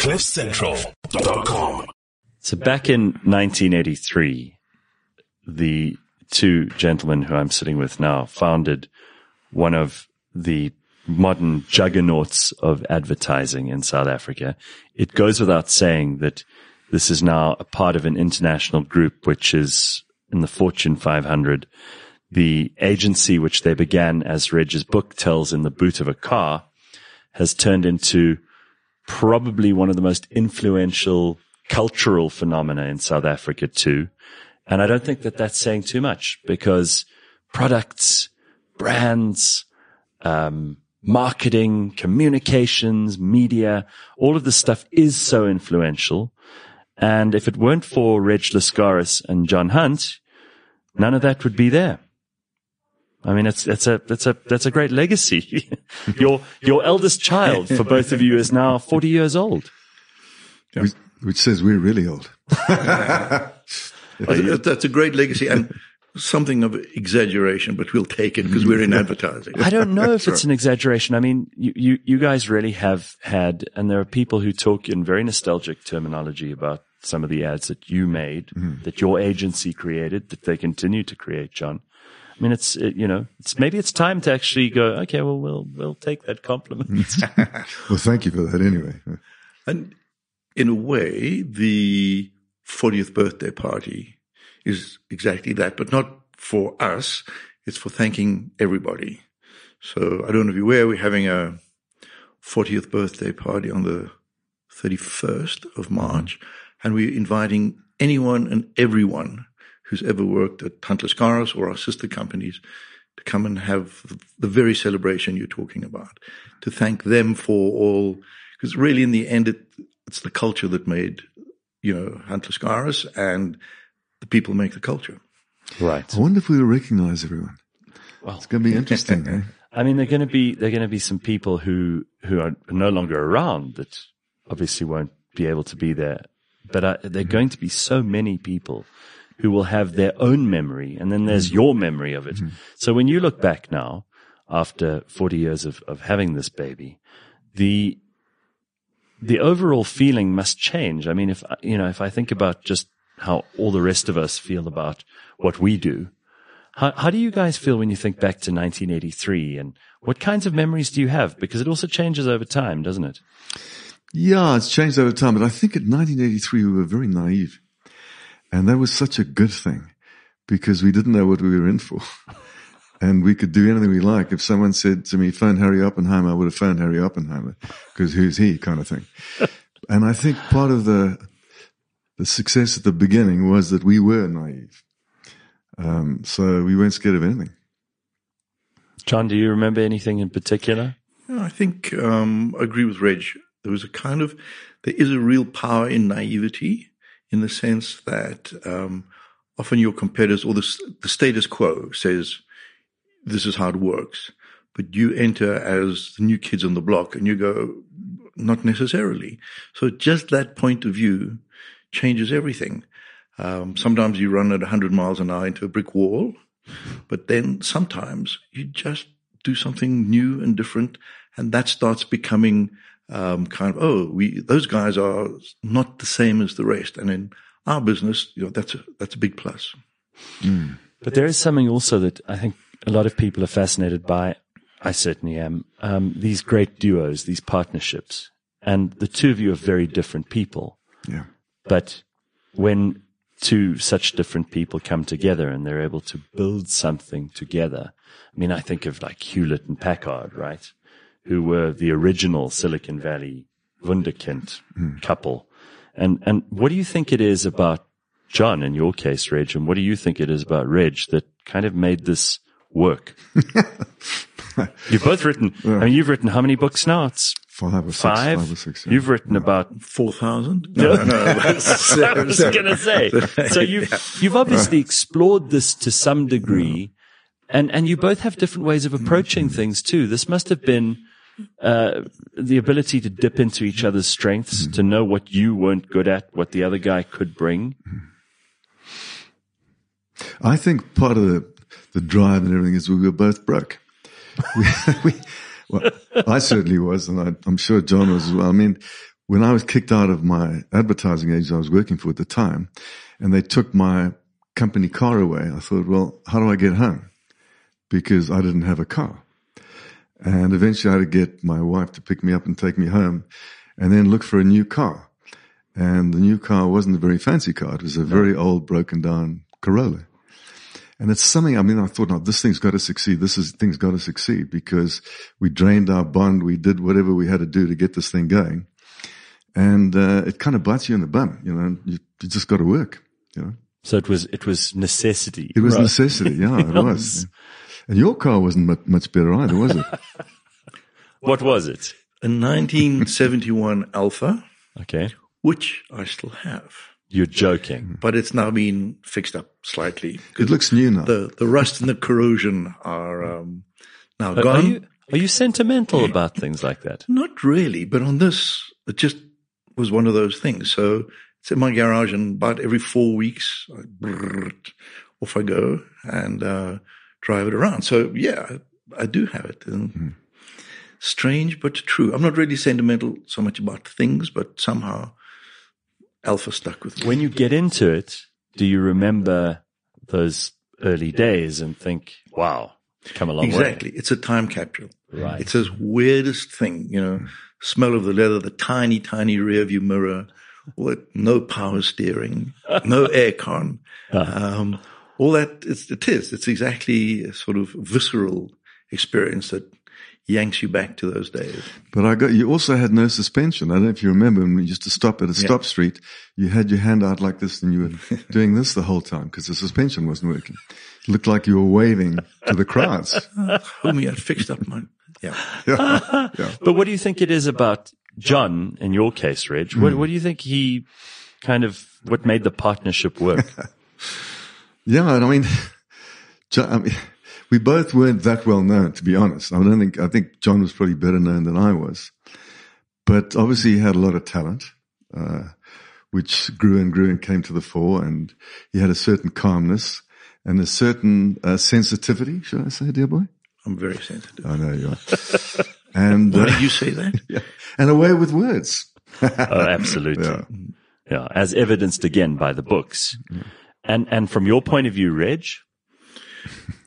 CliffCentral.com. So back in 1983, the two gentlemen who I'm sitting with now founded one of the modern juggernauts of advertising in South Africa. It goes without saying that this is now a part of an international group, which is in the Fortune 500. The agency, which they began as Reg's book tells in the boot of a car, has turned into probably one of the most influential cultural phenomena in South Africa too. And I don't think that that's saying too much because products, brands, um, marketing, communications, media, all of this stuff is so influential. And if it weren't for Reg Lascaris and John Hunt, none of that would be there. I mean, it's, it's a, that's a, that's a great legacy. your, your eldest child for both of you is now 40 years old. Which, which says we're really old. That's, that's a great legacy and something of exaggeration, but we'll take it because we're in advertising. I don't know if it's an exaggeration. I mean, you, you, you guys really have had, and there are people who talk in very nostalgic terminology about some of the ads that you made, Mm-hmm. that your agency created, that they continue to create, John. I mean, it's, it, you know, it's maybe it's time to actually go, okay, well, we'll, we'll take that compliment. Well, thank you for that anyway. And in a way, the 40th birthday party is exactly that, but not for us. It's for thanking everybody. So I don't know if you're aware, we're having a 40th birthday party on the 31st of March, and we're inviting anyone and everyone who's ever worked at Hunt Lascaris or our sister companies to come and have the very celebration you're talking about, to thank them for all, because really in the end, it, it's the culture that made, you know, Hunt Lascaris and the people make the culture. right. I wonder if we'll recognize everyone. Well, It's going to be interesting. eh? I mean, they're going to be, they're going to be some people who, who are no longer around that obviously won't be able to be there. But uh, there are going to be so many people who will have their own memory and then there's mm-hmm. your memory of it. Mm-hmm. So when you look back now, after 40 years of, of having this baby, the, the overall feeling must change. I mean, if, I- you know, if I think about just how all the rest of us feel about what we do, how, how do you guys feel when you think back to 1983 and what kinds of memories do you have? Because it also changes over time, doesn't it? Yeah, it's changed over time, but I think at 1983 we were very naive. And that was such a good thing because we didn't know what we were in for. And we could do anything we like. If someone said to me, phone Harry Oppenheimer, I would have phoned Harry Oppenheimer because who's he kind of thing. and I think part of the, the success at the beginning was that we were naive. Um, so we weren't scared of anything. John, do you remember anything in particular? I think um, I agree with Reg. There was a kind of there is a real power in naivety, in the sense that um, often your competitors or the, the status quo says this is how it works, but you enter as the new kids on the block, and you go not necessarily. So just that point of view changes everything. Um, sometimes you run at 100 miles an hour into a brick wall, but then sometimes you just do something new and different, and that starts becoming um, kind of oh, we those guys are not the same as the rest, and in our business, you know, that's a that's a big plus. But there is something also that I think a lot of people are fascinated by. I certainly am. Um, these great duos, these partnerships, and the two of you are very different people. Yeah. But when two such different people come together and they're able to build something together, I mean, I think of like Hewlett and Packard, right? Who were the original Silicon Valley Wunderkind hmm. couple. And, and what do you think it is about John in your case, Reg? And what do you think it is about Reg that kind of made this work? You've both written, I mean, you've written how many books now? It's Five or six. five. Five or six. yeah. You've written about Four thousand? No, no, no. I was going to say. So you've you've obviously explored this to some degree, and and you both have different ways of approaching mm-hmm. things too. This must have been uh, the ability to dip into each other's strengths, to know what you weren't good at, what the other guy could bring. I think part of the, the drive and everything is we were both broke. We, we, well, I certainly was, and I, I'm sure John was as well. I mean, when I was kicked out of my advertising agency I was working for at the time, and they took my company car away, I thought, well, how do I get home? Because I didn't have a car. And eventually I had to get my wife to pick me up and take me home and then look for a new car. And the new car wasn't a very fancy car. It was a very old, broken down Corolla. And it's something, I mean, I thought, no, this thing's got to succeed. This is, thing's got to succeed because we drained our bond. We did whatever we had to do to get this thing going. And, uh, it kind of bites you in the bum, you know, you, you just got to work, you know. So it was, it was necessity. It was right? necessity. Yeah, it was. And your car wasn't much, much better either, was it? What was it? A 1971 Alfa, Okay. which I still have, You're joking. but it's now been fixed up slightly. It looks new now. The the rust and the corrosion are um, now Are- gone. Are you, are you sentimental about things like that? Not really, but on this, it just was one of those things. So it's in my garage, and about every four weeks, I, off I go and uh, drive it around. So yeah, I, do have it. And hmm. Strange but true. I'm not really sentimental so much about things, but somehow Alfa stuck with me. When you get into it, do you remember those early days and think, wow, come a long exactly, it's a time capsule. Right. It's this weirdest thing, you know, hmm. smell of the leather, the tiny, tiny rear view mirror, with no power steering, no aircon, uh-huh. um, all that. It's, it is. It's exactly a sort of visceral experience that yanks you back to those days. But I got, you also had no suspension. I don't know if you remember when we used to stop at a stop street, you had your hand out like this and you were doing this the whole time because the suspension wasn't working. It looked like you were waving to the crowds. Homie had fixed up my, yeah. yeah. yeah. But what do you think it is about John, in your case, Reg? What, hmm. what do you think he kind of, what made the partnership work? Yeah. And I mean, Jo- I mean, we both weren't that well known, to be honest. I don't think, I think John was probably better known than I was, but obviously he had a lot of talent, uh, which grew and grew and came to the fore. And he had a certain calmness and a certain uh, sensitivity, should I say, dear boy? I'm very sensitive. I know you are. and, Why uh, did you say that? yeah, and a way with words. oh, absolutely. Yeah. Yeah. As evidenced again by the books. And, and from your point of view, Reg,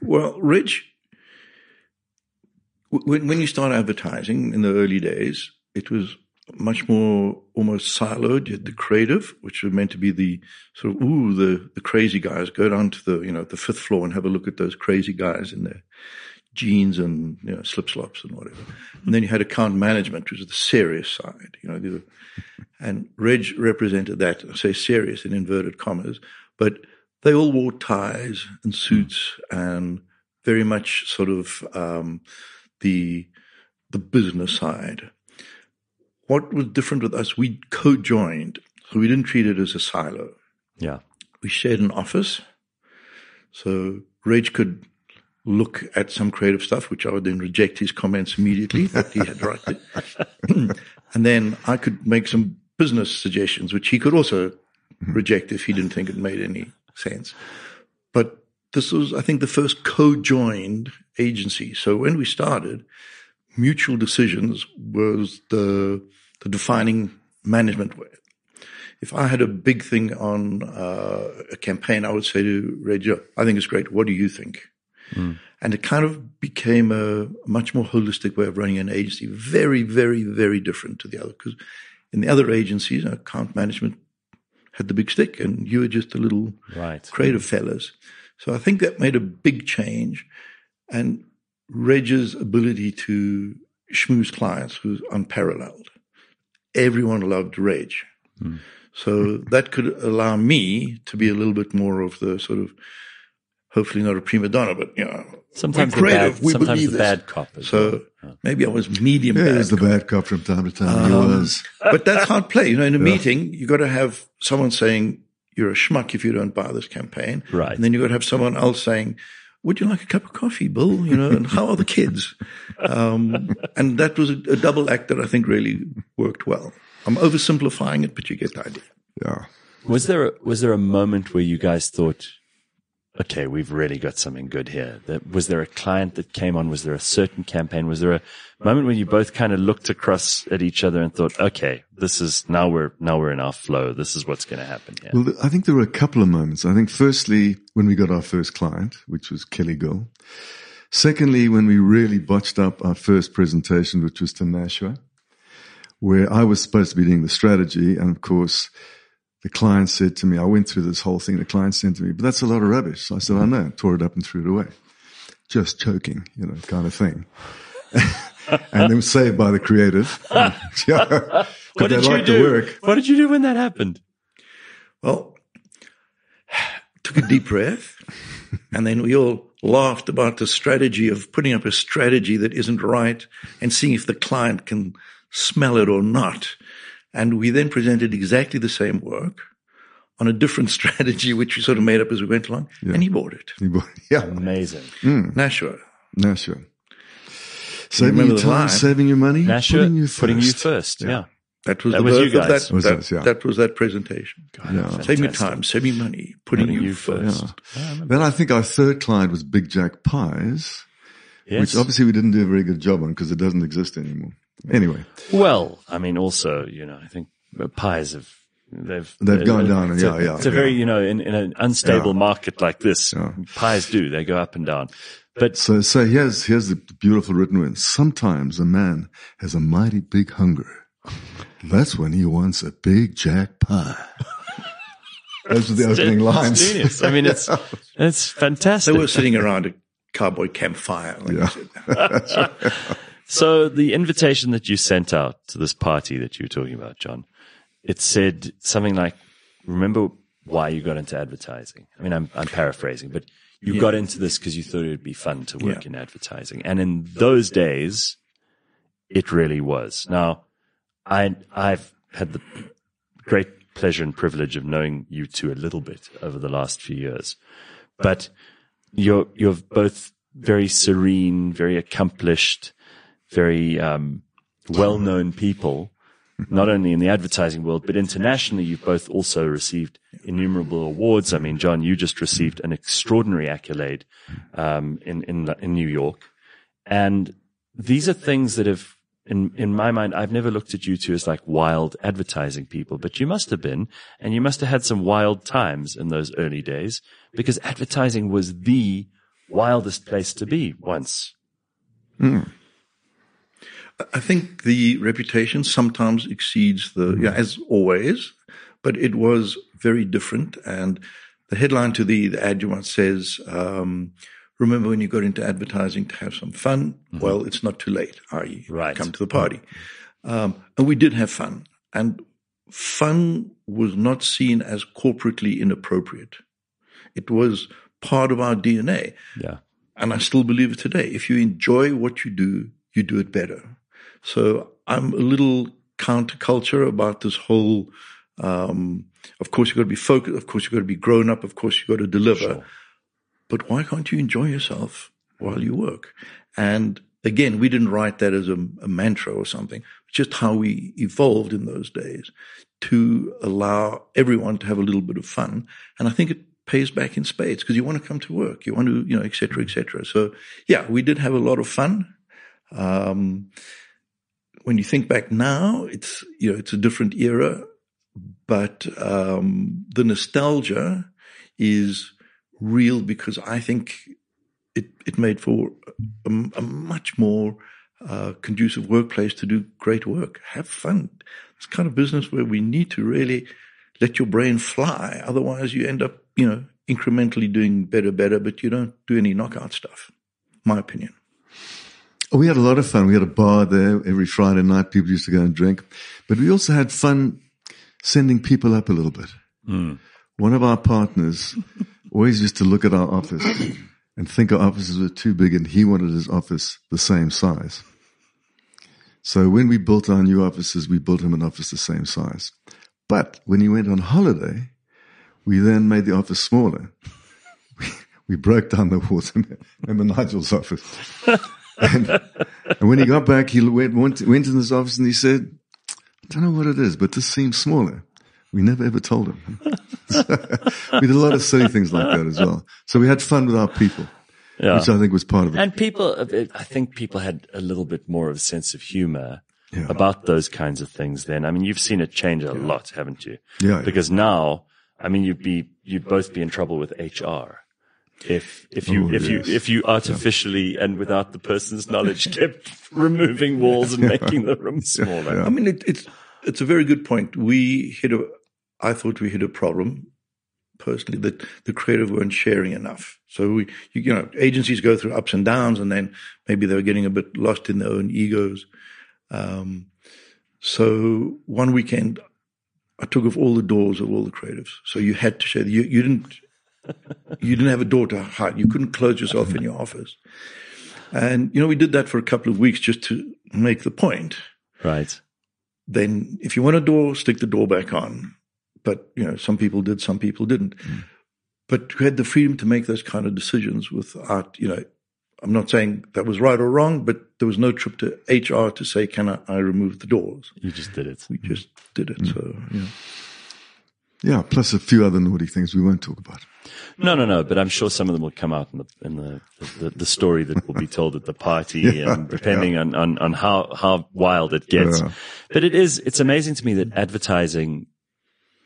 Well, w- when, when you start advertising in the early days, it was much more almost siloed. You had the creative, which was meant to be the sort of, ooh, the, the crazy guys. Go down to the, you know, the fifth floor and have a look at those crazy guys in their jeans and, you know, slip slops and whatever. And then you had account management, which was the serious side, you know, and Reg represented that, I say serious in inverted commas, but they all wore ties and suits and very much sort of um, the the business side. What was different with us? We co-joined, so we didn't treat it as a silo. yeah. We shared an office, so Reg could look at some creative stuff, which I would then reject his comments immediately that he had right to. and then I could make some business suggestions, which he could also reject if he didn't think it made any sense. But this was, I think, the first co-joined agency. So when we started, mutual decisions was the the defining management way. If I had a big thing on uh, a campaign, I would say to Reg, I think it's great. What do you think? And it kind of became a much more holistic way of running an agency. Very, very, very different to the other. Because in the other agencies, account management had the big stick and you were just the little Right. creative fellas. So I think that made a big change. And Reg's ability to schmooze clients was unparalleled. Everyone loved Reg. Hmm. So that could allow me to be a little bit more of the sort of, hopefully not a prima donna, but you know, Sometimes we're the creative. bad, we sometimes believe the this. bad cop. as So well. maybe I was medium Yeah, bad. he was the cop. bad cop from time to time. he was. but that's hard play. You know, in a meeting, you got to have someone saying you're a schmuck if you don't buy this campaign. Right. And then you got to have someone else saying, would you like a cup of coffee, Bill? You know, and how are the kids? Um, and that was a, a double act that I think really worked well. I'm oversimplifying it, but you get the idea. Yeah. Was there a, was there a moment where you guys thought, okay, we've really got something good here? Was there a client that came on? Was there a certain campaign? Was there a moment when you both kind of looked across at each other and thought, okay, this is now we're, now we're in our flow. This is what's going to happen here. Well, I think there were a couple of moments. I think firstly, when we got our first client, which was Kelly Gill. Secondly, when we really botched up our first presentation, which was to Nashua, where I was supposed to be doing the strategy. And of course, the client said to me, I went through this whole thing. The client said to me, but that's a lot of rubbish. So I said, I know, tore it up and threw it away. Just choking, you know, kind of thing. and then was saved by the creative. what did you do? What did you do when that happened? Well, took a deep breath and then we all laughed about the strategy of putting up a strategy that isn't right and seeing if the client can smell it or not. And we then presented exactly the same work on a different strategy, which we sort of made up as we went along, yeah. and he bought it. He bought, yeah, amazing. Mm. Nashua, Nashua, saving you time, saving your money, Nashua, putting you first. Putting you first. Yeah. yeah. That was that the was you guys. That, was that, yeah. that, was that presentation. God, yeah. Save me time, save me money, putting, putting you, you, first. Yeah. then I think our third client was Big Jack Pies, yes. which obviously we didn't do a very good job on because it doesn't exist anymore. Anyway. Well, I mean, also, you know, I think pies have they've they've gone down. And yeah, a, yeah. It's a yeah. very you know in, in an unstable yeah. market like this, yeah. pies do they go up and down. But so so here's here's the beautiful written word. Sometimes a man has a mighty big hunger. That's when he wants a big jack pie. Those are the opening lines. Genius. I mean, it's it's fantastic. They were sitting around a cowboy campfire. Like yeah. So the invitation that you sent out to this party that you were talking about, John, it said something like, remember why you got into advertising? I mean, I'm, I'm paraphrasing, but you yeah. got into this because you thought it would be fun to work yeah. in advertising. And in those days, it really was. Now, I, I've had the great pleasure and privilege of knowing you two a little bit over the last few years, but you're, you're both very serene, very accomplished, very um, well-known people, not only in the advertising world but internationally. You've both also received innumerable awards. I mean, John, you just received an extraordinary accolade um, in in in New York, and these are things that have. In, in my mind, I've never looked at you two as like wild advertising people, but you must have been, and you must have had some wild times in those early days because advertising was the wildest place to be once. Mm. I think the reputation sometimes exceeds the, yeah, as always, but it was very different. And the headline to the, the adjuvant says, um, remember when you got into advertising to have some fun? Mm-hmm. Well, it's not too late, i.e., right. come to the party. Um, and we did have fun. And fun was not seen as corporately inappropriate. It was part of our DNA. Yeah. And I still believe it today. If you enjoy what you do, you do it better. So I'm a little counterculture about this whole. Um, of course, you've got to be focused. Of course, you've got to be grown up. Of course, you've got to deliver. Sure. But why can't you enjoy yourself while you work? And again, we didn't write that as a, a mantra or something. Just how we evolved in those days to allow everyone to have a little bit of fun. And I think it pays back in spades because you want to come to work, you want to, you know, et cetera, et cetera. So yeah, we did have a lot of fun. Um, when you think back now, it's you know it's a different era, but um, the nostalgia is real because I think it it made for a, a much more uh, conducive workplace to do great work, have fun. It's kind of business where we need to really let your brain fly. Otherwise, you end up you know incrementally doing better, better, but you don't do any knockout stuff. My opinion. We had a lot of fun. We had a bar there every Friday night. People used to go and drink, but we also had fun sending people up a little bit. Mm. One of our partners always used to look at our office and think our offices were too big and he wanted his office the same size. So when we built our new offices, we built him an office the same size. But when he went on holiday, we then made the office smaller. We, we broke down the walls. Remember Nigel's office? And, and, when he got back, he went, went, went in his office and he said, I don't know what it is, but this seems smaller. We never ever told him. we did a lot of silly things like that as well. So we had fun with our people, Yeah. which I think was part of it. And people, I think people had a little bit more of a sense of humor Yeah. about those kinds of things then. I mean, you've seen it change a lot, haven't you? Yeah. Because now, I mean, you'd be, you'd both be in trouble with HR. If, if you, Oh, if you, if you artificially and without the person's knowledge kept removing walls and making the room smaller. I mean, it, it's it's a very good point. We hit a, I thought we hit a problem personally that the creative weren't sharing enough. So we, you, you know, agencies go through ups and downs, and then maybe they were getting a bit lost in their own egos. Um, so one weekend, I took off all the doors of all the creatives. So you had to share. You you didn't you didn't have a door to hide. You couldn't close yourself in your office. And you know, we did that for a couple of weeks just to make the point Right. then if you want a door, stick the door back on. But, you know, some people did, some people didn't. Mm. But you had the freedom to make those kind of decisions without, you know, I'm not saying that was right or wrong, but there was no trip to HR to say, can I, I remove the doors? You just did it. We mm. just did it. Mm. So, yeah. Yeah. Plus a few other naughty things we won't talk about. No, no, no. But I'm sure some of them will come out in the in the the, the story that will be told at the party, and depending on, on on how how wild it gets. Yeah. But it is it's amazing to me that advertising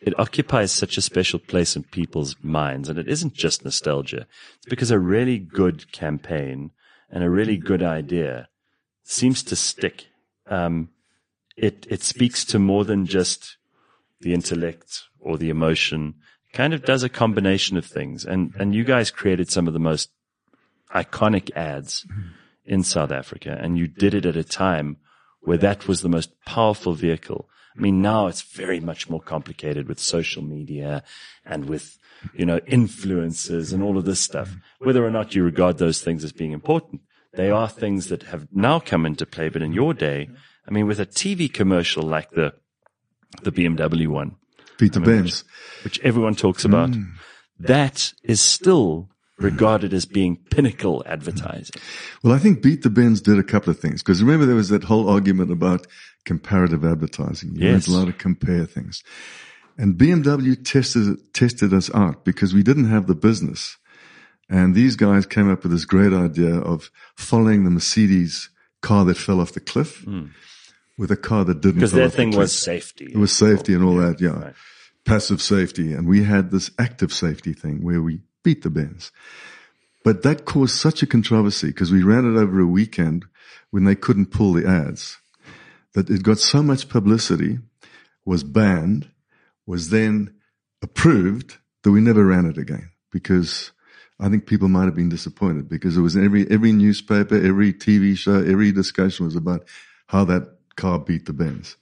it occupies such a special place in people's minds, and it isn't just nostalgia. It's because a really good campaign and a really good idea seems to stick. Um, it it speaks to more than just the intellect or the emotion. Kind of does a combination of things, and and you guys created some of the most iconic ads in South Africa, and you did it at a time where that was the most powerful vehicle. I mean, now it's very much more complicated with social media and with, you know, influencers and all of this stuff. Whether or not you regard those things as being important, they are things that have now come into play. But in your day, I mean, with a TV commercial like the, the BMW one, Beat the Benz. which everyone talks about, hmm. that is still regarded as being pinnacle advertising. Well, I think Beat the Benz did a couple of things because remember there was that whole argument about comparative advertising. You Yes. weren't allowed to compare things. And BMW tested, tested us out because we didn't have the business. And these guys came up with this great idea of following the Mercedes car that fell off the cliff hmm. With a car that didn't Because their the thing was safety. It was safety and all that, yeah. Right. Passive safety. And we had this active safety thing where we beat the Benz. But that caused such a controversy because we ran it over a weekend when they couldn't pull the ads that it got so much publicity, was banned, was then approved that we never ran it again because I think people might have been disappointed because it was every, every newspaper, every TV show, every discussion was about how that car beat the Benz.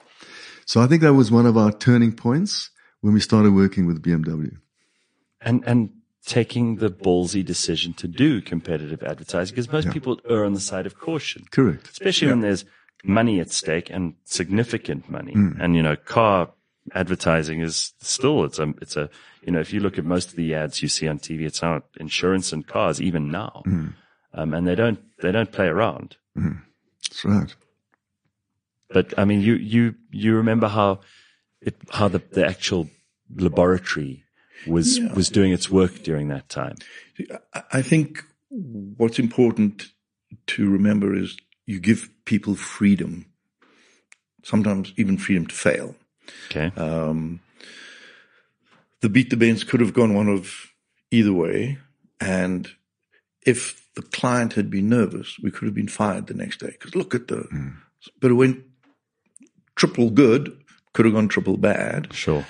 So I think that was one of our turning points when we started working with BMW. and and taking the ballsy decision to do competitive advertising because most people err on the side of caution, Correct. especially when there's money at stake and significant money. Hmm. And you know, car advertising is still it's a it's a you know if you look at most of the ads you see on TV, it's out insurance and cars even now, hmm. um, and they don't they don't play around. Hmm. That's right. But I mean, you you you remember how it how the the actual laboratory was was doing its work during that time. I- think what's important to remember is you give people freedom, sometimes even freedom to fail. Okay. Um, the beat the Benz could have gone one of either way. And if the client had been nervous, we could have been fired the next day. Because look at the, but it went triple good, could have gone triple bad. Sure.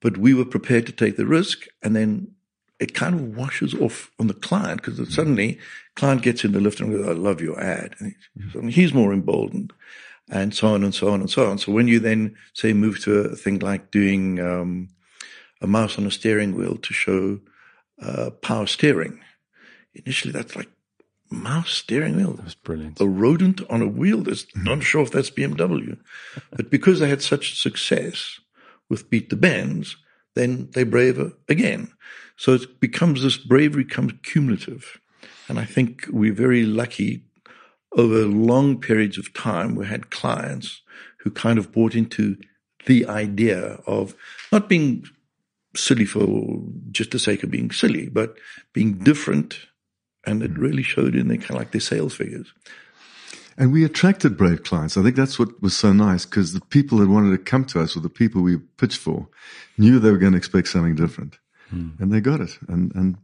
But we were prepared to take the risk. And then it kind of washes off on the client because suddenly client gets in the lift and goes, I love your ad. And he- suddenly he's more emboldened and so on and so on and so on. So when you then say move to a thing like doing um, a mouse on a steering wheel to show uh, power steering, initially that's like mouse steering wheel. That's brilliant. A rodent on a wheel. Mm. That's not sure if that's BMW, but because they had such success with Beat the Benz, then they braver again. So it becomes this bravery comes cumulative, and I think we're very lucky over long periods of time, we had clients who kind of bought into the idea of not being silly for just the sake of being silly, but being different. And it hmm. really showed in their kind of like their sales figures. And we attracted brave clients. I think that's what was so nice because the people that wanted to come to us or the people we pitched for knew they were going to expect something different. Hmm. And they got it. And, and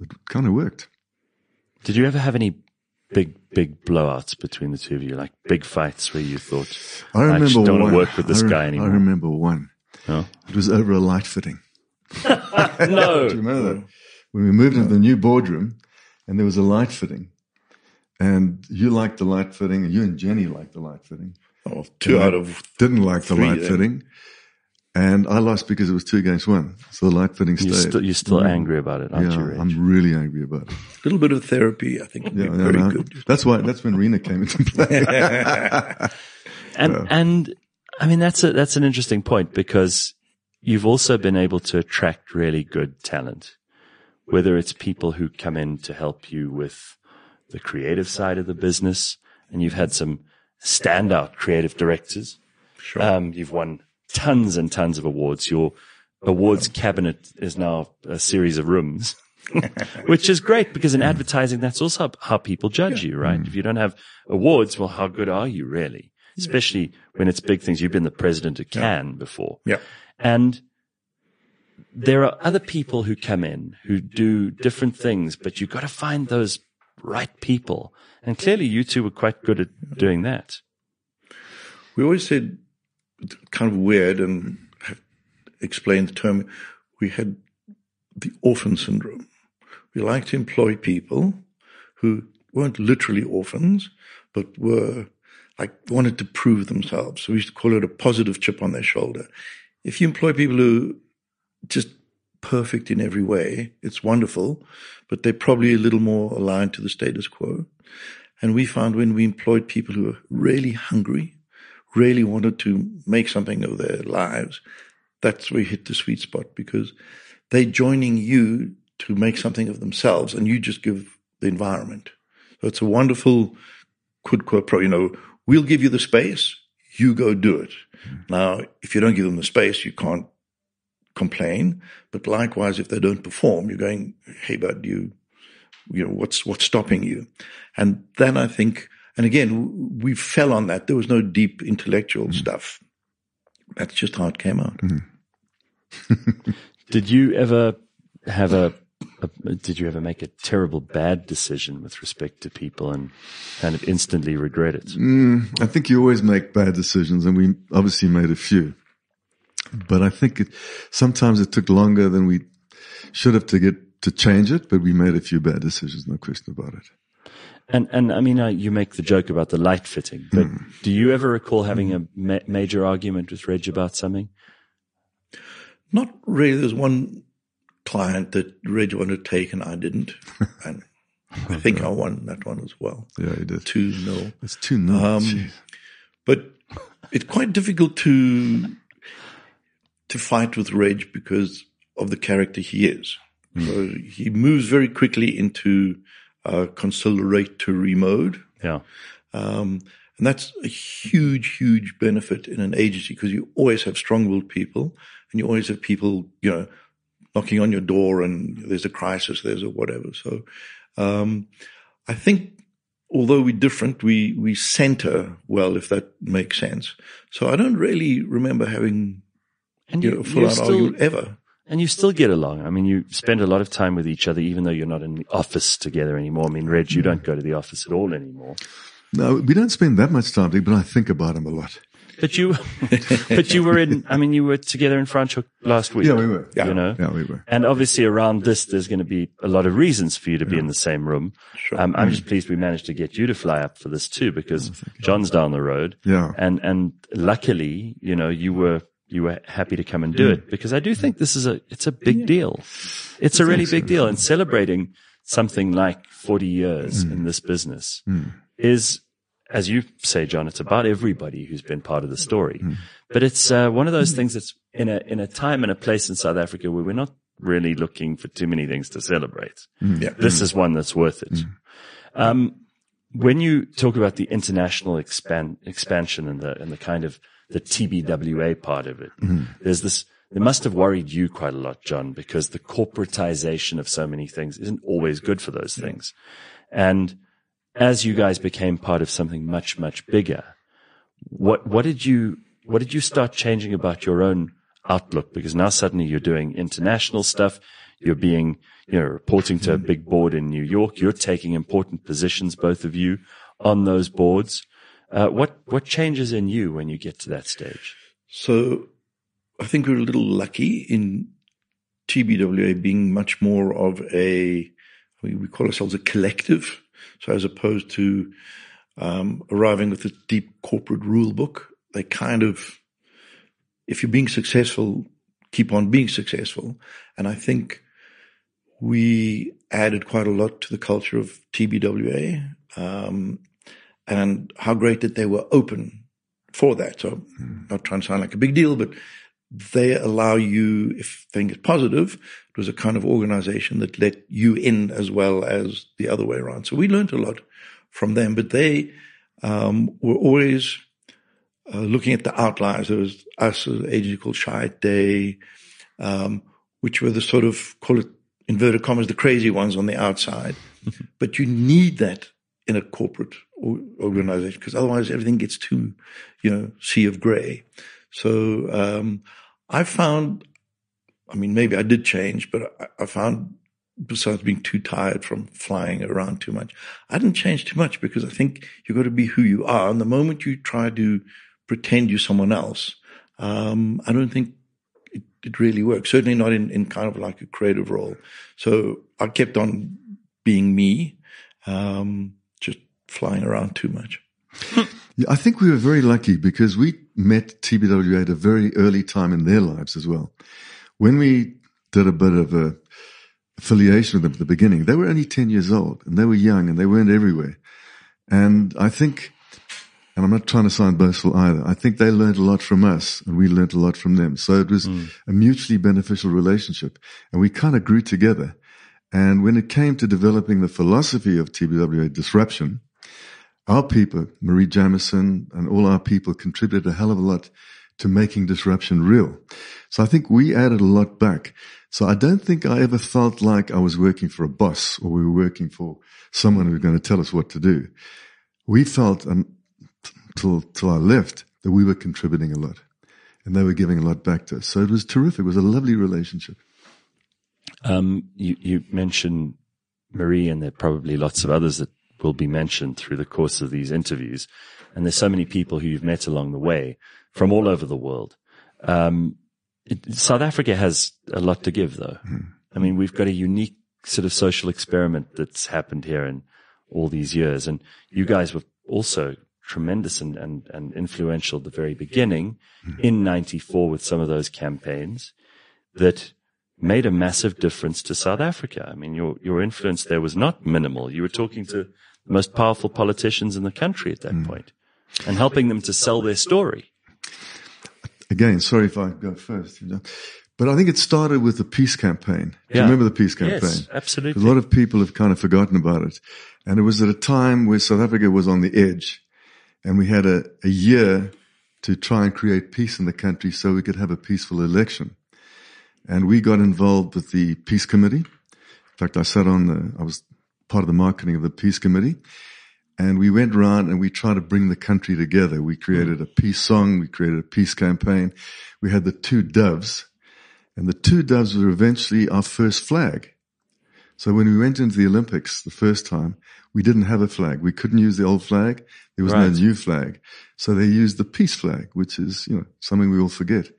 it kind of worked. Did you ever have any big, big blowouts between the two of you? Like big fights where you thought, I remember just don't one. want to work with this re- guy anymore. I remember one. No? It was over a light fitting. no. Do you remember that? When we moved into the new boardroom and there was a light fitting. And you liked the light fitting and you and Jenny liked the light fitting. Oh, two out of Didn't like the light then. fitting. And I lost because it was two against one. So the light fitting You're stayed. still, you're still angry about it, aren't yeah, you, Reg? I'm really angry about it. a little bit of therapy, I think would Yeah, be yeah, very no. good. That's why, that's when Rena came into play. And and I mean that's a that's an interesting point because you've also been able to attract really good talent, whether it's people who come in to help you with the creative side of the business, and you've had some standout creative directors. Sure. Um, you've won tons and tons of awards. Your awards cabinet is now a series of rooms. Which is great because in advertising, that's also how people judge you, right? If you don't have awards, well, how good are you really? Especially when it's big things. You've been the president of Cannes before. yeah. And there are other people who come in who do different things, but you've got to find those right people. And clearly you two were quite good at doing that. We always said, kind of weird and explained the term, we had the orphan syndrome. We like to employ people who weren't literally orphans, but were like wanted to prove themselves. So we used to call it a positive chip on their shoulder. If you employ people who just perfect in every way, it's wonderful, but they're probably a little more aligned to the status quo. And we found when we employed people who were really hungry, really wanted to make something of their lives, that's where we hit the sweet spot because they're joining you to make something of themselves and you just give the environment. So it's a wonderful quid pro pro, you know, we'll give you the space, you go do it. Mm-hmm. Now, if you don't give them the space, you can't complain. But likewise, if they don't perform, you're going, hey, bud, you, you know, what's, what's stopping you? And then I think, and again, we fell on that. There was no deep intellectual mm-hmm. stuff. That's just how it came out. Mm-hmm. Did you ever have a, a, did you ever make a terrible bad decision with respect to people and kind of instantly regret it? Mm, I think you always make bad decisions and we obviously made a few. But I think it, sometimes it took longer than we should have to get to change it, but we made a few bad decisions, no question about it. And and I mean, uh, you make the joke about the light fitting, but do you ever recall having a ma- major argument with Reg about something? Not really. There's one client that Reg wanted to take and I didn't. And I think I won that one as well. Yeah, you did. Two nil. It's too nuts. Um, but it's quite difficult to to fight with Reg because of the character he is. So he moves very quickly into uh, conciliatory mode, Yeah. um, and that's a huge, huge benefit in an agency because you always have strong-willed people, and you always have people, you know, knocking on your door, and there's a crisis, there's a whatever. So, um, I think although we're different, we we center well, if that makes sense. So I don't really remember having And you you, full out still argument ever. and you still get along. I mean, you spend a lot of time with each other, even though you're not in the office together anymore. I mean, Reg, you don't go to the office at all anymore. no, we don't spend that much time together, but I think about him a lot. But you, but you were in. I mean, you were together in Franschhoek last week. Yeah, we were. You know, Yeah, we were. And obviously around this, there's going to be a lot of reasons for you to be in the same room. Sure. Um, I'm just pleased we managed to get you to fly up for this too, because John's down the road. Yeah. And, and luckily, you know, you were, you were happy to come and do mm. it. Because I do think this is a, it's a big deal. It's a really big deal. And celebrating something like 40 years in mm. this business mm. is, as you say, John, it's about everybody who's been part of the story. But it's uh, one of those things that's in a in a time and a place in South Africa where we're not really looking for too many things to celebrate. Yeah. This is one that's worth it. Um, when you talk about the international expand, expansion and the and the kind of the TBWA part of it, mm-hmm. there's this It must have worried you quite a lot, John, because the corporatization of so many things isn't always good for those things. And as you guys became part of something much, much bigger, what, what did you, what did you start changing about your own outlook? Because now suddenly you're doing international stuff. You're being, you know, reporting to a big board in New York. You're taking important positions, both of you on those boards. Uh, what, what changes in you when you get to that stage? So I think we're a little lucky in TBWA being much more of a, we call ourselves a collective. So as opposed to um, arriving with a deep corporate rule book, they kind of, if you're being successful, keep on being successful. And I think we added quite a lot to the culture of TBWA, um, and how great that they were open for that. So, mm. not trying to sound like a big deal, but they allow you, if things is positive, it was a kind of organization that let you in as well as the other way around. So we learned a lot from them, but they um, were always uh, looking at the outliers. There was us, an agency called Chiat/Day, um, which were the sort of, call it inverted commas, the crazy ones on the outside. but you need that in a corporate organization because otherwise everything gets too, you know, sea of gray. So, um, I found, I mean, maybe I did change, but I, I found besides being too tired from flying around too much, I didn't change too much because I think you've got to be who you are. And the moment you try to pretend you're someone else, um, I don't think it, it, really works. Certainly not in, in kind of like a creative role. So I kept on being me, um, just flying around too much. yeah, I think we were very lucky because we met TBWA at a very early time in their lives as well. When we did a bit of a affiliation with them at the beginning, they were only 10 years old and they were young and they weren't everywhere. And I think, and I'm not trying to sound boastful either, I think they learned a lot from us and we learned a lot from them. So it was mm. a mutually beneficial relationship and we kind of grew together. And when it came to developing the philosophy of TBWA disruption, our people, Marie Jamison and all our people contributed a hell of a lot to making disruption real. So I think we added a lot back. So I don't think I ever felt like I was working for a boss or we were working for someone who was going to tell us what to do. We felt um, till, till I left that we were contributing a lot and they were giving a lot back to us. So it was terrific. It was a lovely relationship. Um, you, you mentioned Marie and there are probably lots of others that will be mentioned through the course of these interviews. And there's so many people who you've met along the way from all over the world. Um, it, South Africa has a lot to give though. Mm. I mean, we've got a unique sort of social experiment that's happened here in all these years. And you guys were also tremendous and, and, and influential at the very beginning mm. in 94 with some of those campaigns that made a massive difference to South Africa. I mean, your, your influence there was not minimal. You were talking to the most powerful politicians in the country at that mm. point and helping them to sell their story. Again, sorry if I go first, you know. But I think it started with the peace campaign. Do you remember the peace campaign? Yes, absolutely. A lot of people have kind of forgotten about it. And it was at a time where South Africa was on the edge and we had a, a year to try and create peace in the country so we could have a peaceful election. And we got involved with the peace committee. In fact, I sat on the, I was part of the marketing of the peace committee. And we went around and we tried to bring the country together. We created a peace song. We created a peace campaign. We had the two doves and the two doves were eventually our first flag. So when we went into the Olympics the first time, we didn't have a flag. We couldn't use the old flag. There was right. no new flag. So they used the peace flag, which is, you know, something we all forget.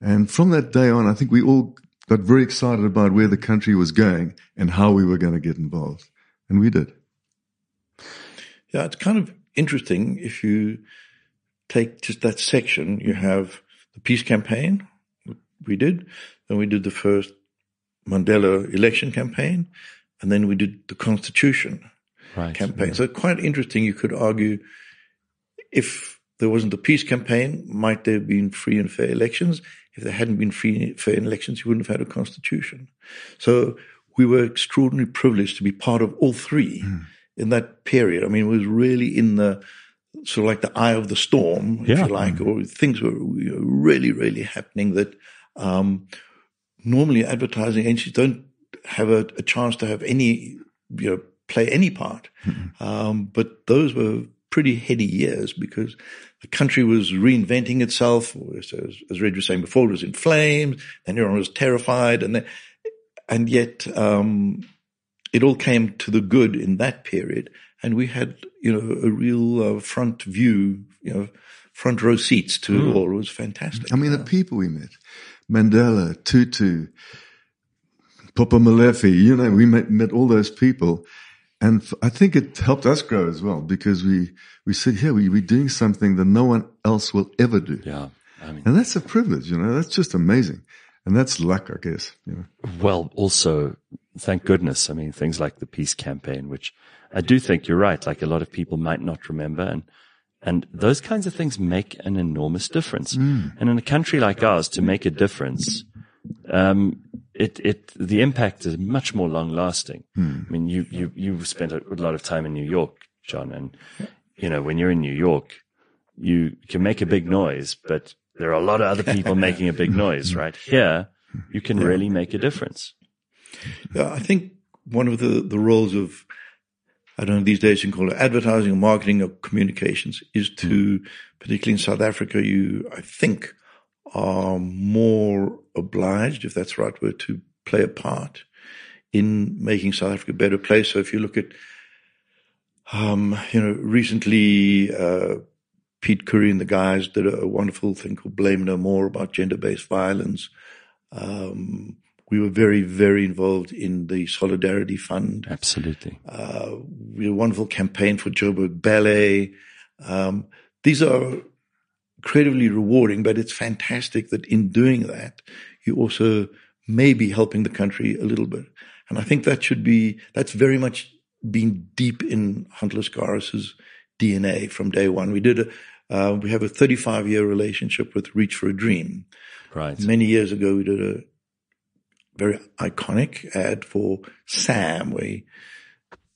And from that day on, I think we all got very excited about where the country was going and how we were going to get involved. And we did. Yeah, it's kind of interesting if you take just that section, you have the peace campaign, we did, then we did the first Mandela election campaign, and then we did the constitution right, campaign. Yeah. So quite interesting. You could argue if there wasn't a peace campaign, might there have been free and fair elections? If there hadn't been free and fair elections, you wouldn't have had a constitution. So we were extraordinarily privileged to be part of all three mm. in that period. I mean, it was really in the sort of like the eye of the storm, if yeah. you like, or things were really, really happening that Um, normally advertising agencies don't have a, a, chance to have any, you know, play any part. Mm-hmm. Um, but those were pretty heady years because the country was reinventing itself. As, as Reg was saying before, it was in flames and everyone was terrified. And, then, and yet, um, it all came to the good in that period. And we had, you know, a real uh, front view, you know, front row seats to mm. it all. It was fantastic. I mean, the people we met, Mandela, Tutu, Popo Molefe, you know, we met, met all those people. And I think it helped us grow as well because we, we said, yeah, we, we're doing something that no one else will ever do. Yeah. I mean, and that's a privilege, you know, that's just amazing. And that's luck, I guess, you know. Well, also, thank goodness. I mean, things like the peace campaign, which I do think you're right. Like a lot of people might not remember and and those kinds of things make an enormous difference. Mm. And in a country like ours, to make a difference, um, it, it, the impact is much more long lasting. Mm. I mean, you, you, you've spent a lot of time in New York, John, and, you know, when you're in New York, you can make a big noise, but there are a lot of other people making a big noise, right? Here, you can really make a difference. Yeah, I think one of the, the roles of I don't know, these days you can call it advertising or marketing or communications is to, particularly in South Africa, you, I think, are more obliged, if that's the right word, to play a part in making South Africa a better place. So if you look at, um, you know, recently, uh, Pete Khoury and the guys did a, wonderful thing called Blame No More about gender-based violence. Um, we were very, very involved in the Solidarity Fund. Absolutely. Uh, we had a wonderful campaign for Joburg Ballet. Um, these are incredibly rewarding, but it's fantastic that in doing that, you also may be helping the country a little bit. And I think that should be, that's very much been deep in Hunt Lascaris's DNA from day one. We did a, uh, we have a 35 year relationship with Reach for a Dream. Right. Many years ago, we did a very iconic ad for Sam, where he,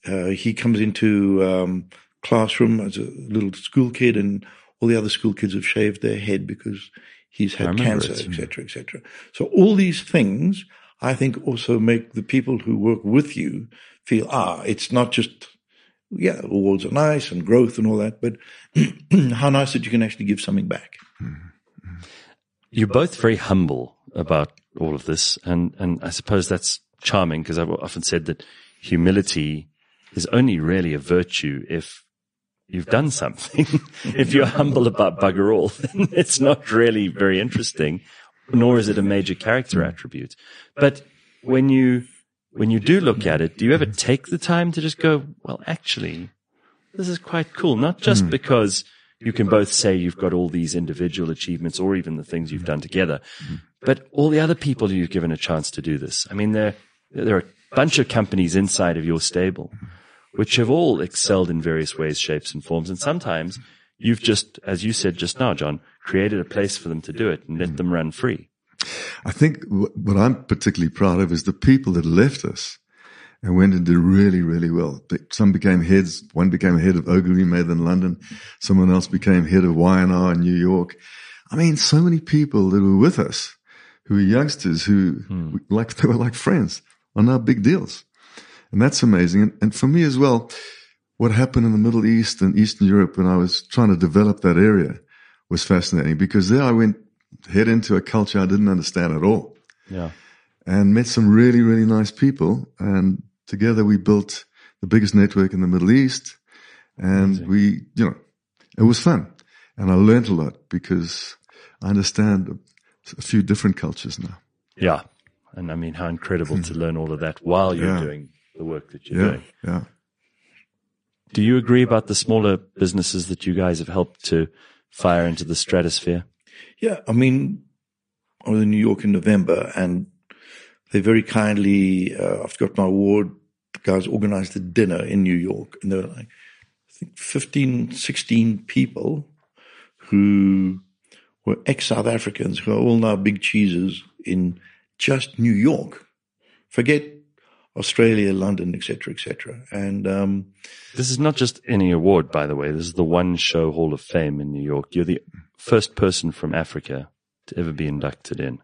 uh, he comes into um, classroom as a little school kid, and all the other school kids have shaved their head because he's had cancer, etc., etc. So all these things, I think, also make the people who work with you feel ah, it's not just yeah, awards are nice and growth and all that, but how nice that you can actually give something back. You're both very humble about all of this. And, and I suppose that's charming because I've often said that humility is only really a virtue if you've done something. if you're humble about bugger all, then it's not really very interesting, nor is it a major character attribute. But when you, when you do look at it, do you ever take the time to just go, well, actually, this is quite cool, not just mm. because you can both say you've got all these individual achievements or even the things you've done together, but all the other people you've given a chance to do this. I mean, there, there are a bunch of companies inside of your stable which have all excelled in various ways, shapes and forms. And sometimes you've just, as you said just now, John, created a place for them to do it and let them run free. I think what I'm particularly proud of is the people that left us and went and did really, really well. Some became heads. One became head of Ogilvy Mather in London. Someone else became head of Y&R in New York. I mean, so many people that were with us who were youngsters who hmm. like, they were like friends are now big deals. And that's amazing. And, and for me as well, what happened in the Middle East and Eastern Europe when I was trying to develop that area was fascinating because there I went head into a culture I didn't understand at all. Yeah. And met some really, really nice people. And together we built the biggest network in the Middle East. And Amazing. we, you know, it was fun. And I learned a lot because I understand a few different cultures now. Yeah. And I mean, how incredible to learn all of that while you're yeah. doing the work that you're yeah. doing. Yeah. Do you agree about the smaller businesses that you guys have helped to fire into the stratosphere? Yeah. I mean, I was in New York in November and they very kindly, uh, after got my award, the guys organized a dinner in New York and there were like, I think 15, 16 people who were ex South Africans who are all now big cheeses in just New York. Forget Australia, London, etc., etc. And um, this is not just any award, by the way. This is the One Show Hall of Fame in New York. You're the first person from Africa to ever be inducted in.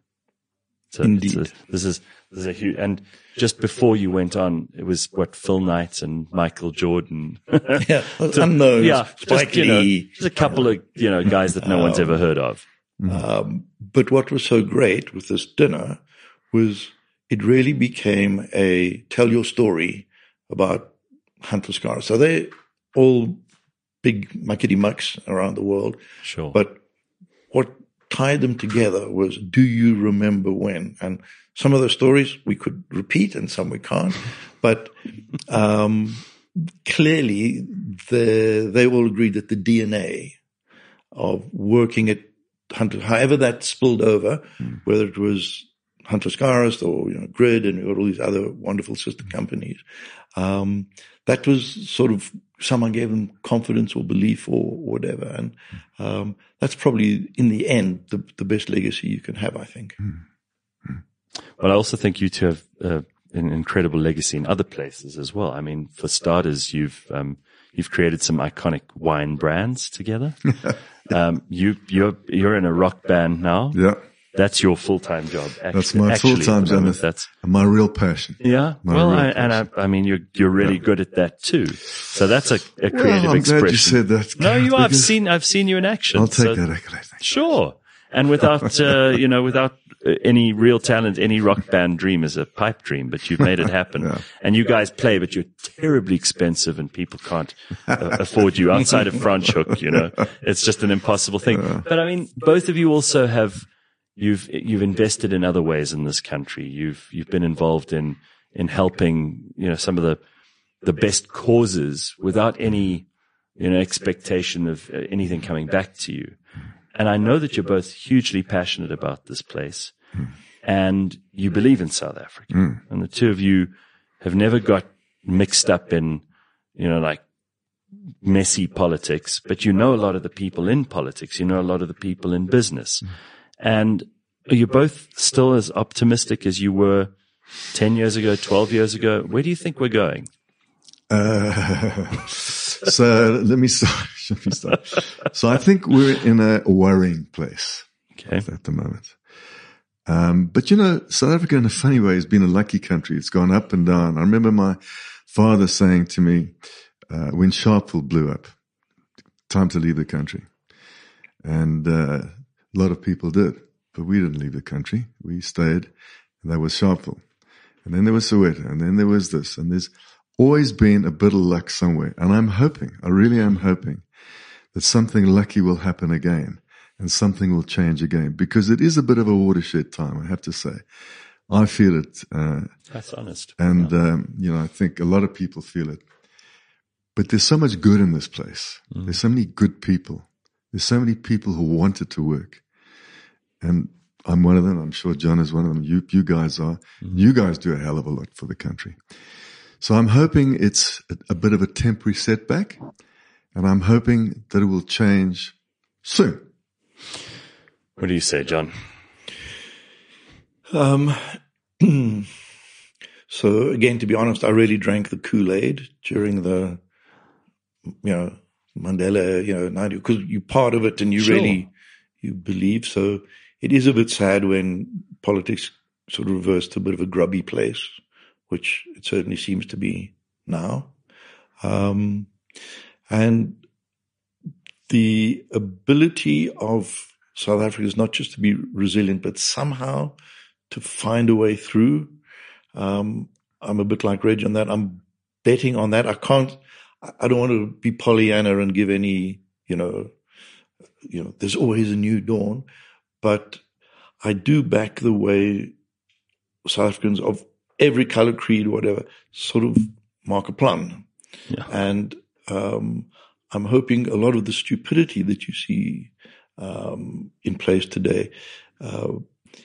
So Indeed. a- this is this is a huge. And just before you went on, it was what Phil Knight and Michael Jordan. Yeah, unknown. yeah, Spike just, you know, just a couple of you know guys that no one's ever heard of. Um, but what was so great with this dinner was it really became a tell your story about Hunter Scar. So they're all big muckety mucks around the world. Sure, But tied them together was, do you remember when? And some of the stories we could repeat and some we can't. But um, clearly, the, they all agreed that the DNA of working at Hunter, however that spilled over, whether it was Hunt Lascaris or you know, Grid and all these other wonderful sister companies, um, that was sort of someone gave them confidence or belief or whatever. And um, that's probably in the end the, the best legacy you can have, I think. But I also think you two have uh, an incredible legacy in other places as well. I mean, for starters, you've um, you've created some iconic wine brands together. um, you you're you're in a rock band now. Yeah. That's your full time job. Actually, That's my full time at moment. job. That's My real passion. yeah. My well, I, and I, I mean, you're you're really good at that too. So that's a, a creative well, I'm expression. glad you said that. no, you are. I've seen I've seen you in action. I'll take So- that accolade. Sure. And without, uh, you know, without uh, any real talent, any rock band dream is a pipe dream, but you've made it happen. And you guys play, but you're terribly expensive and people can't uh, afford you outside of Franschhoek, you know. It's just an impossible thing. But I mean, both of you also have, you've, you've invested in other ways in this country. You've, you've been involved in, in helping, you know, some of the, the best causes without any, you know, expectation of uh, anything coming back to you. And I know that you're both hugely passionate about this place and you believe in South Africa. And the two of you have never got mixed up in, you know, like messy politics, but you know a lot of the people in politics. You know a lot of the people in business. And are you both still as optimistic as you were 10 years ago, 12 years ago? Where do you think we're going? Uh, so let me start. Let me start. So I think we're in a worrying place Okay. at the moment. Um, but you know, South Africa in a funny way has been a lucky country. It's gone up and down. I remember my father saying to me, uh, when Sharpeville blew up, time to leave the country. And, uh, a lot of people did, but we didn't leave the country. We stayed and that was Sharpeville. And then there was Soweto and then there was this and there's always been a bit of luck somewhere. And I'm hoping, I really am hoping that something lucky will happen again and something will change again because it is a bit of a watershed time, I have to say. I feel it. Uh, That's honest. and, um, you know, I think a lot of people feel it. But there's so much good in this place. There's so many good people. There's so many people who wanted to work. And I'm one of them. I'm sure John is one of them. You, you guys are. You guys do a hell of a lot for the country. So I'm hoping it's a, a bit of a temporary setback and I'm hoping that it will change soon. What do you say, John? Um, so again, to be honest, I really drank the Kool-Aid during the, you know, Mandela, you know, 90, because you're part of it and you Sure. really, you believe. So it is a bit sad when politics sort of reverse to a bit of a grubby place, which it certainly seems to be now. Um, and the ability of South Africa is not just to be resilient, but somehow to find a way through. Um, I'm a bit like Reg on that. I'm betting on that. I can't, I don't want to be Pollyanna and give any, you know, you know, there's always a new dawn, but I do back the way South Africans of every color, creed, whatever, sort of mark a plan. Yeah. And, um, I'm hoping a lot of the stupidity that you see, um, in place today, uh,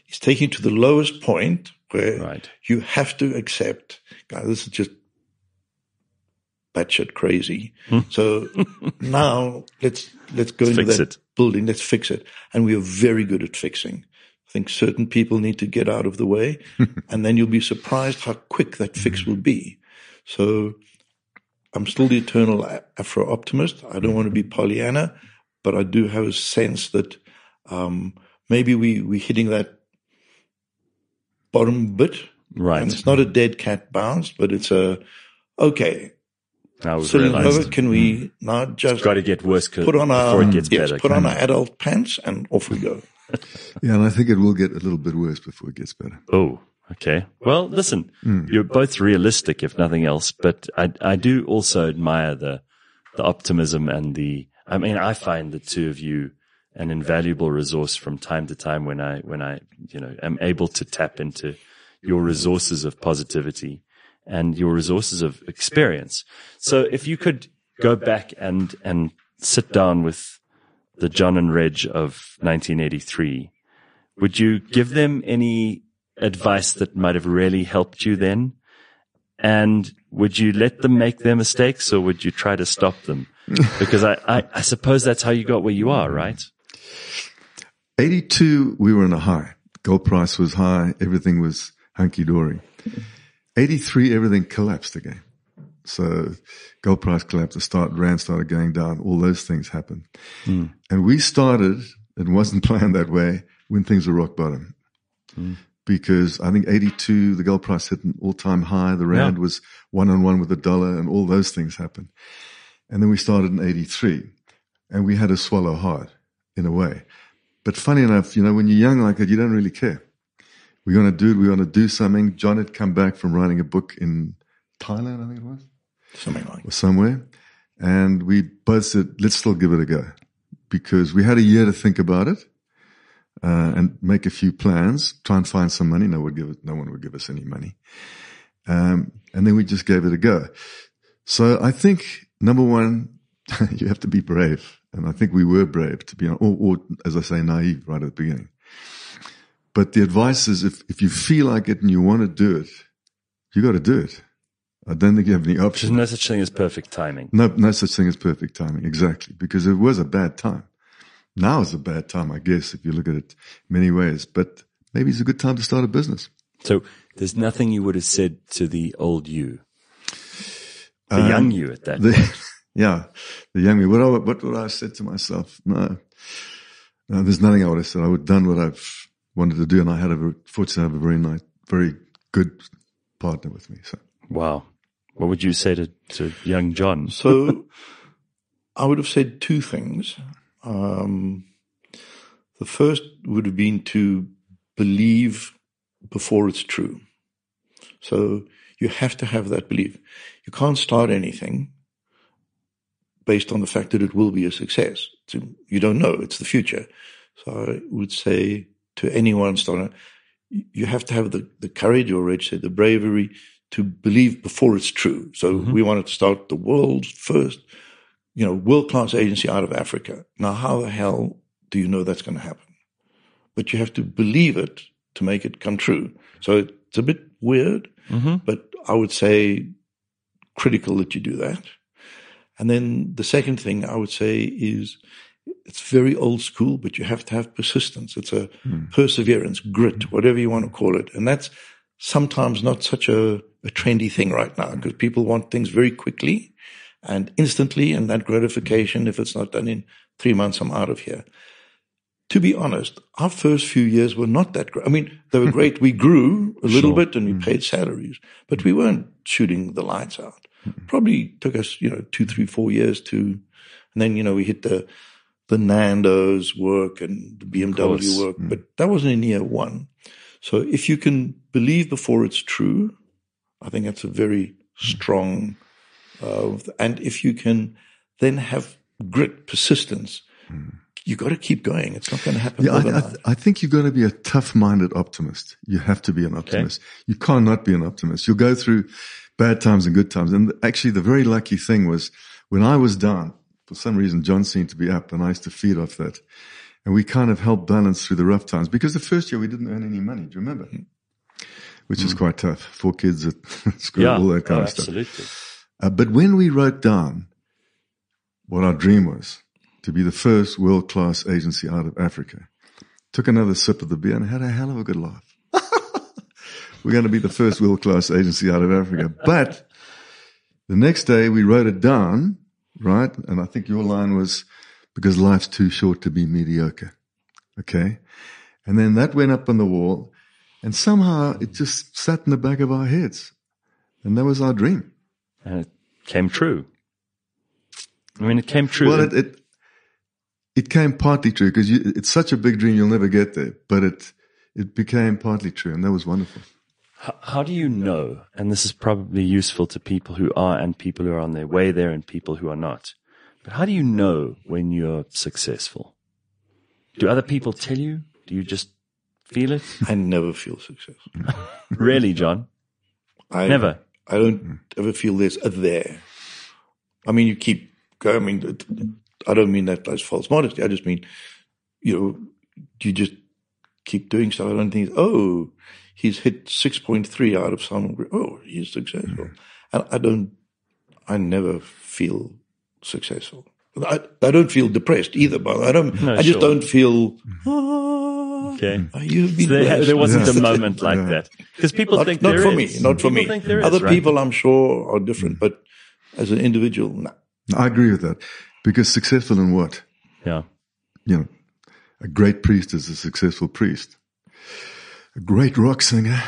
is taken to the lowest point where Right. you have to accept, guys, this is just batshit crazy. so now let's, let's go Let's into that it. building. Let's fix it. And we are very good at fixing. I think certain people need to get out of the way and then you'll be surprised how quick that fix will be. So I'm still the eternal Afro optimist. I don't want to be Pollyanna, but I do have a sense that, um, maybe we, we're hitting that bottom bit. Right. And it's not a dead cat bounce, but it's a, okay, Now we've Celine realized can we mm. now just got to get worse 'cause- put on our, before it gets yes, better. put on our adult pants and off we go. Yeah, and I think it will get a little bit worse before it gets better. Oh, okay. Well, listen, mm. you're both realistic, if nothing else, but I, I do also admire the, the optimism and the, I mean, I find the two of you an invaluable resource from time to time when I, when I, you know, am able to tap into your resources of positivity and your resources of experience. So if you could go back and, and sit down with the John and Reg of 1983, would you give them any advice that might have really helped you then? And would you let them make their mistakes or would you try to stop them? Because I, I, I suppose that's how you got where you are, right? 82, we were in a high. Gold price was high. Everything was hunky dory. 83, everything collapsed again. So gold price collapsed. The start, rand started going down. All those things happened. Hmm. And we started, it wasn't planned that way when things were rock bottom. Hmm. Because I think 82, the gold price hit an all time high. The rand Yeah. was one on one with the dollar and all those things happened. And then we started in 83 and we had to swallow hard in a way. But funny enough, you know, when you're young like that, you don't really care. We're going to do it. We're going to do something. John had come back from writing a book in Thailand, I think it was, Something like or somewhere. And we both said, let's still give it a go because we had a year to think about it. Uh, and make a few plans, try and find some money. No one would give it, no one would give us any money. Um, and then we just gave it a go. So I think number one, you have to be brave. And I think we were brave to be, or, or as I say, naive right at the beginning. But the advice is if, if you feel like it and you want to do it, you got to do it. I don't think you have any There's options. no such thing as perfect timing. No, no such thing as perfect timing. Exactly. Because it was a bad time. Now is a bad time, I guess, if you look at it many ways, but maybe it's a good time to start a business. So there's nothing you would have said to the old you, the Um, young you at that. The, yeah, the young me. What, I, what would I have said to myself? No, no, there's nothing I would have said. I would have done what I've wanted to do, and I had a very, fortunate to have a very nice, very good partner with me. So wow. What would you say to, to young John? So I would have said two things. Um, the first would have been to believe before it's true. So you have to have that belief. You can't start anything based on the fact that it will be a success. So you don't know. It's the future. So I would say to anyone starting, you have to have the, the courage, or Reg said, the bravery to believe before it's true. So mm-hmm. we wanted to start the world's first, you know, world class agency out of Africa. Now, how the hell do you know that's going to happen? But you have to believe it to make it come true. So it's a bit weird, mm-hmm. but I would say critical that you do that. And then the second thing I would say is it's very old school, but you have to have persistence. It's a hmm. perseverance, grit, hmm. whatever you want to call it. And that's sometimes not such a, a trendy thing right now hmm. because people want things very quickly and instantly. And that gratification, if it's not done in three months, I'm out of here. To be honest, our first few years were not that great. I mean, they were great. We grew a little bit and we paid salaries, but we weren't shooting the lights out. Probably took us, you know, two, three, four years to, and then, you know, we hit the, the Nando's work and the. BMW work, mm. but that wasn't in year one. So if you can believe before it's true, I think that's a very mm. strong, uh, and if you can then have grit, persistence, mm. you got to keep going. It's not going to happen yeah, I. I, I think you've got to be a tough-minded optimist. You have to be an optimist. You can't not be an optimist. You'll go through bad times and good times. And actually, the very lucky thing was when I was down, for some reason, John seemed to be up, and I used to feed off that. And we kind of helped balance through the rough times because the first year we didn't earn any money. Do you remember? Which is quite tough. Four kids at school, yeah, all that kind oh, of stuff. absolutely. Uh, but when we wrote down what our dream was to be the first world class agency out of Africa, took another sip of the beer and had a hell of a good laugh. We're going to be the first world class agency out of Africa. But the next day we wrote it down, right? And I think your line was because life's too short to be mediocre. Okay. And then that went up on the wall. And somehow it just sat in the back of our heads. And that was our dream. And it came true. I mean, it came true. Well, it, it, it came partly true because it's such a big dream you'll never get there, but it, it became partly true and that was wonderful. How, how do you know? And this is probably useful to people who are and people who are on their way there and people who are not. But how do you know when you're successful? Do other people tell you? Do you just feel it? I never feel successful. really, John? I Never. I don't ever feel this a there. I mean, you keep going. I mean, I don't mean that as false modesty. I just mean, you know, you just keep doing stuff. I don't think, oh, he's hit 6.3 out of some, oh, he's successful. Mm-hmm. And I don't, I never feel successful. I, I don't feel depressed either, but I don't, No, I just sure. don't feel, mm-hmm. ah, Okay. So there, there wasn't Yeah. a moment like that because people not, think not there for is. me, not for People me. there is, Other right? people, I'm sure, are different, mm-hmm. but as an individual, no. I agree with that because successful in what? Yeah. You know, a great priest is a successful priest. A great rock singer.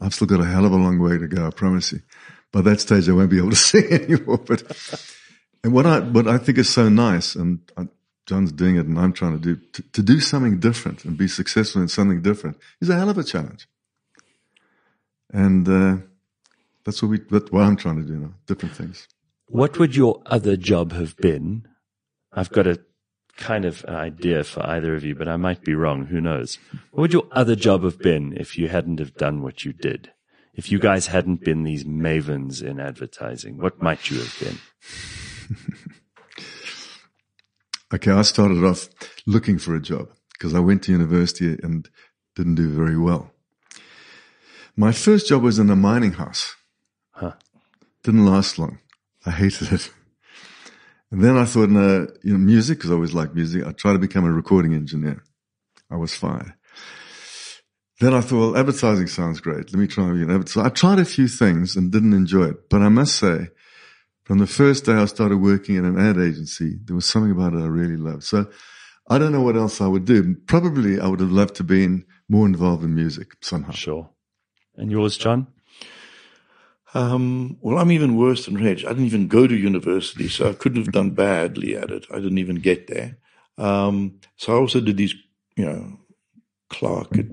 I've still got a hell of a long way to go, I promise you. By that stage, I won't be able to sing anymore. But, and what I, what I think is so nice, and uh, John's doing it and I'm trying to do, to, to do something different and be successful in something different is a hell of a challenge. And, uh, that's what we, that's what I'm trying to do now. Different things. What would your other job have been? I've got a kind of idea for either of you, but I might be wrong. Who knows? What would your other job have been if you hadn't have done what you did? If you guys hadn't been these mavens in advertising, what might you have been? Okay, I started off looking for a job because I went to university and didn't do very well. My first job was in a mining house. Huh. Didn't last long. I hated it. And then I thought, no, you know, music, because I always liked music. I tried to become a recording engineer. I was fired. Then I thought, well, advertising sounds great. Let me try be. I tried a few things and didn't enjoy it. But I must say, from the first day I started working in an ad agency, there was something about it I really loved. So I don't know what else I would do. Probably I would have loved to been more involved in music somehow. Sure. And yours, John? Um, well, I'm even worse than Reg. I didn't even go to university, so I couldn't have done badly at it. I didn't even get there. Um, so I also did these, you know, clerk at,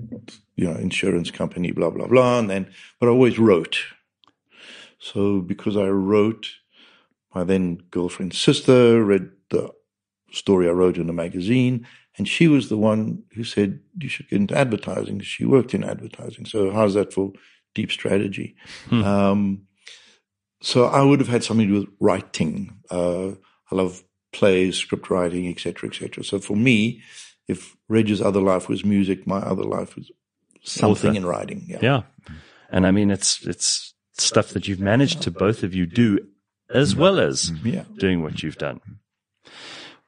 you know, insurance company, blah, blah, blah. And then, but I always wrote. So because I wrote, my then girlfriend's sister read the story I wrote in a magazine, and she was the one who said you should get into advertising. She worked in advertising. So how's that for deep strategy? Um, so I would have had something to do with writing. Uh, I love plays, script writing, etc., etc. So for me, if Reg's other life was music, my other life was something Author. in writing. Yeah. Yeah. And I mean, it's, it's stuff that you've managed to both of you do as well as Yeah. doing what you've done.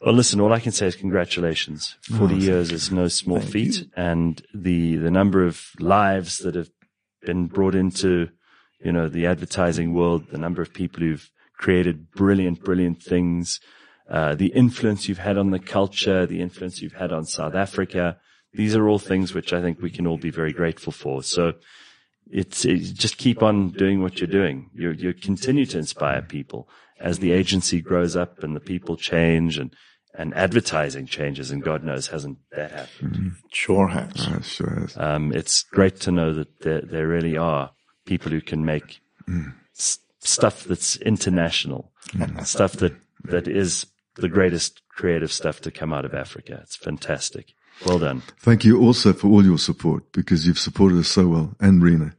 Well, listen, all I can say is congratulations. 40 years is no small feat you. and the, the number of lives that have been brought into, you know, the advertising world, the number of people who've created brilliant, brilliant things, uh, the influence you've had on the culture, the influence you've had on South Africa. These are all things which I think we can all be very grateful for. So it's, it's just keep on doing what you're doing. You you continue to inspire people as the agency grows up and the people change and and advertising changes. And God knows, hasn't that happened? Mm. Sure has. Sure is. Um, it's great to know that there there really are people who can make mm. s- stuff that's international, mm. stuff that that is the greatest creative stuff to come out of Africa. It's fantastic. Well done. Thank you also for all your support because you've supported us so well and Rena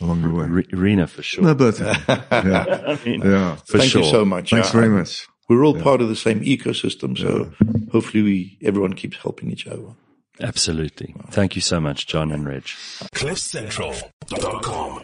along the way. Re- Rena for sure. No, but yeah, I mean, yeah. for Thank sure. you so much. Thanks Yeah, very much. We're all part of the same ecosystem, so hopefully we everyone keeps helping each other. Absolutely. Thank you so much, John and Reg. CliffCentral.com.